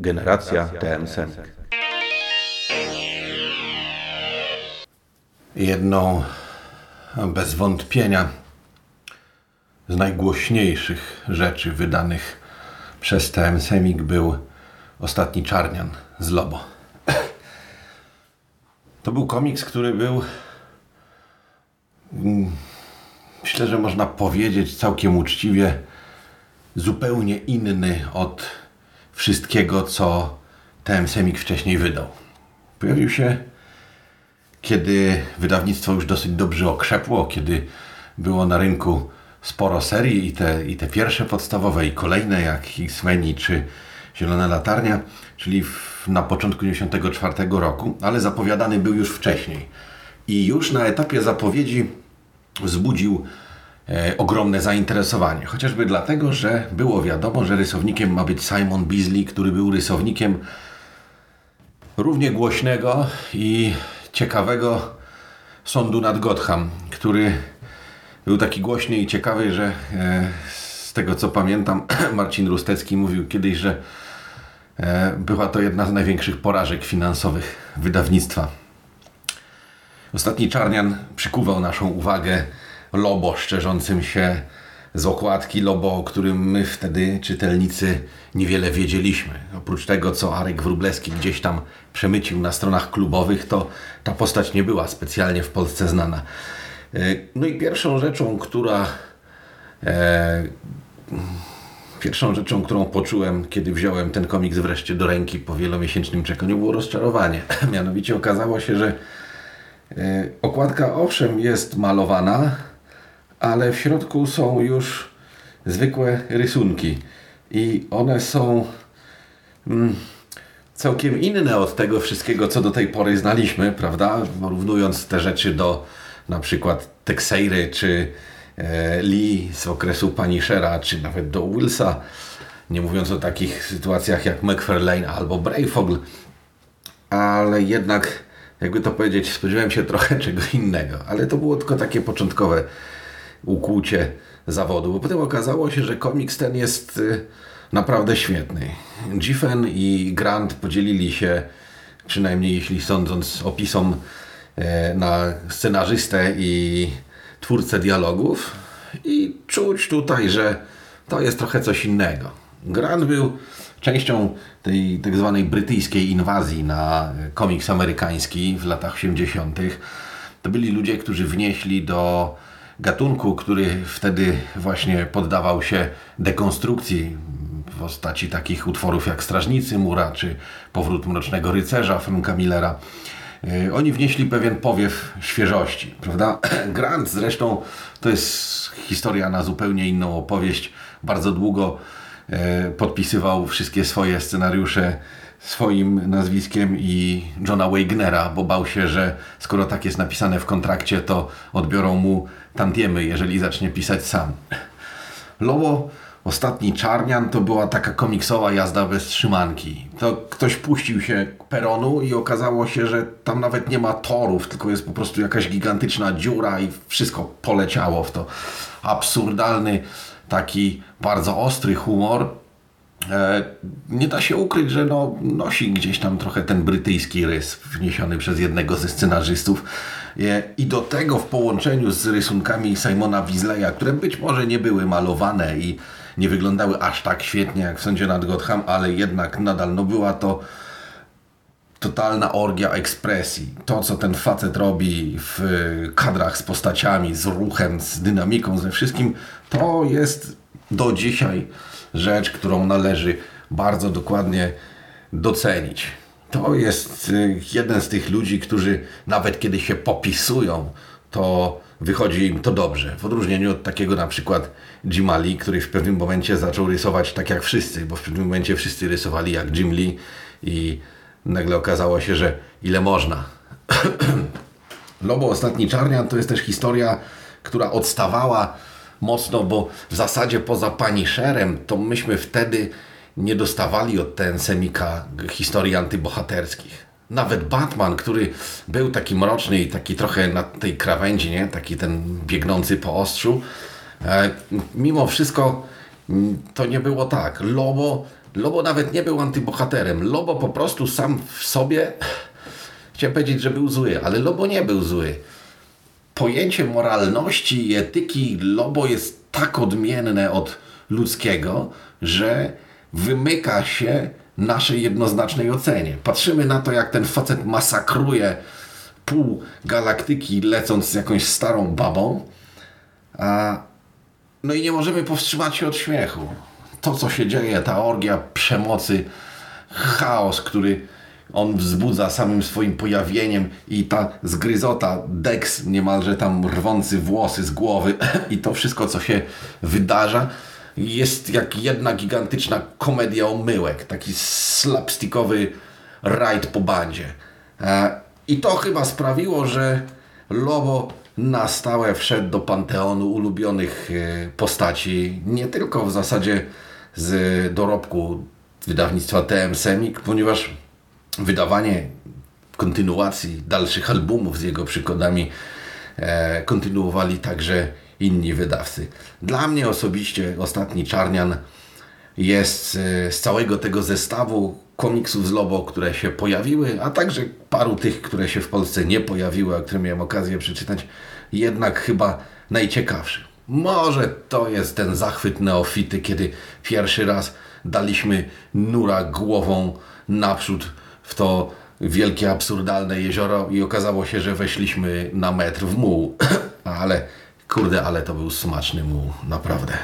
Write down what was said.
Generacja TM Semik. Jedną bez wątpienia z najgłośniejszych rzeczy wydanych przez TM Semik był Ostatni Czarnian z Lobo. To był komiks, który był mm, myślę, że można powiedzieć całkiem uczciwie zupełnie inny od wszystkiego, co TM Semik wcześniej wydał. Pojawił się, kiedy wydawnictwo już dosyć dobrze okrzepło, kiedy było na rynku sporo serii i te, i te pierwsze podstawowe i kolejne jak X-Meni czy Zielona Latarnia, czyli w, na początku 1994 roku, ale zapowiadany był już wcześniej. I już na etapie zapowiedzi wzbudził e, ogromne zainteresowanie. Chociażby dlatego, że było wiadomo, że rysownikiem ma być Simon Beasley, który był rysownikiem równie głośnego i ciekawego sądu nad Gotham, który był taki głośny i ciekawy, że e, z tego co pamiętam, Marcin Rustecki mówił kiedyś, że e, była to jedna z największych porażek finansowych wydawnictwa. Ostatni Czarnian przykuwał naszą uwagę Lobo szczerzącym się z okładki Lobo, o którym my wtedy, czytelnicy, niewiele wiedzieliśmy. Oprócz tego, co Arek Wróblewski gdzieś tam przemycił na stronach klubowych, to ta postać nie była specjalnie w Polsce znana. E, no i pierwszą rzeczą, która e, pierwszą rzeczą, którą poczułem, kiedy wziąłem ten komiks wreszcie do ręki po wielomiesięcznym czekaniu, było rozczarowanie. Mianowicie okazało się, że e, okładka owszem jest malowana, ale w środku są już zwykłe rysunki i one są mm, całkiem inne od tego wszystkiego, co do tej pory znaliśmy, prawda? Porównując te rzeczy do na przykład Texeiry czy e, Lee z okresu Punishera, czy nawet do Willsa, nie mówiąc o takich sytuacjach jak McFarlane albo Brayfogle, ale jednak, jakby to powiedzieć, spodziewałem się trochę czego innego, ale to było tylko takie początkowe ukłucie zawodu, bo potem okazało się, że komiks ten jest y, naprawdę świetny. Giffen i Grant podzielili się, przynajmniej jeśli sądząc opisom, e, na scenarzystę i twórcę dialogów i czuć tutaj, że to jest trochę coś innego. Grant był częścią tej tak zwanej brytyjskiej inwazji na komiks amerykański w latach 80. To byli ludzie, którzy wnieśli do gatunku, który wtedy właśnie poddawał się dekonstrukcji w postaci takich utworów jak Strażnicy Mura czy Powrót Mrocznego Rycerza Franka Millera. E, oni wnieśli pewien powiew świeżości, prawda? Grant zresztą to jest historia na zupełnie inną opowieść. Bardzo długo e, podpisywał wszystkie swoje scenariusze swoim nazwiskiem i Johna Wagnera, bo bał się, że skoro tak jest napisane w kontrakcie, to odbiorą mu tantiemy, jeżeli zacznie pisać sam. Lobo, ostatni Czarnian, to była taka komiksowa jazda bez trzymanki. To ktoś puścił się peronu i okazało się, że tam nawet nie ma torów, tylko jest po prostu jakaś gigantyczna dziura i wszystko poleciało w to. Absurdalny, taki bardzo ostry humor, nie da się ukryć, że no, nosi gdzieś tam trochę ten brytyjski rys wniesiony przez jednego ze scenarzystów. E, I do tego w połączeniu z rysunkami Simona Weasleya, które być może nie były malowane i nie wyglądały aż tak świetnie jak w Sądzie nad Gotham, ale jednak nadal no była to totalna orgia ekspresji. To, co ten facet robi w kadrach z postaciami, z ruchem, z dynamiką, ze wszystkim, to jest do dzisiaj rzecz, którą należy bardzo dokładnie docenić. To jest y, jeden z tych ludzi, którzy nawet kiedy się popisują, to wychodzi im to dobrze. W odróżnieniu od takiego na przykład Jim Lee, który w pewnym momencie zaczął rysować tak jak wszyscy, bo w pewnym momencie wszyscy rysowali jak Jim Lee i nagle okazało się, że ile można. Lobo Ostatni Czarnian to jest też historia, która odstawała mocno, bo w zasadzie poza Punisherem to myśmy wtedy nie dostawali od ten semika historii antybohaterskich. Nawet Batman, który był taki mroczny i taki trochę na tej krawędzi, nie? taki ten biegnący po ostrzu, e, mimo wszystko mm, to nie było tak. Lobo Lobo nawet nie był antybohaterem. Lobo po prostu sam w sobie, chciałem powiedzieć, że był zły, ale Lobo nie był zły. Pojęcie moralności i etyki Lobo jest tak odmienne od ludzkiego, że wymyka się naszej jednoznacznej ocenie. Patrzymy na to, jak ten facet masakruje pół galaktyki, lecąc z jakąś starą babą, a no i nie możemy powstrzymać się od śmiechu. To, co się dzieje, ta orgia przemocy, chaos, który on wzbudza samym swoim pojawieniem i ta zgryzota, Dex niemalże tam rwący włosy z głowy i to wszystko, co się wydarza, jest jak jedna gigantyczna komedia omyłek, taki slapstickowy rajd po bandzie. E, I to chyba sprawiło, że Lobo na stałe wszedł do panteonu ulubionych e, postaci, nie tylko w zasadzie z dorobku wydawnictwa TM Semik, ponieważ wydawanie kontynuacji dalszych albumów z jego przygodami e, kontynuowali także inni wydawcy. Dla mnie osobiście Ostatni Czarnian jest e, z całego tego zestawu komiksów z Lobo, które się pojawiły, a także paru tych, które się w Polsce nie pojawiły, a które miałem okazję przeczytać, jednak chyba najciekawszy. Może to jest ten zachwyt neofity, kiedy pierwszy raz daliśmy nura głową naprzód w to wielkie, absurdalne jezioro i okazało się, że weszliśmy na metr w muł. ale kurde, ale to był smaczny muł, naprawdę.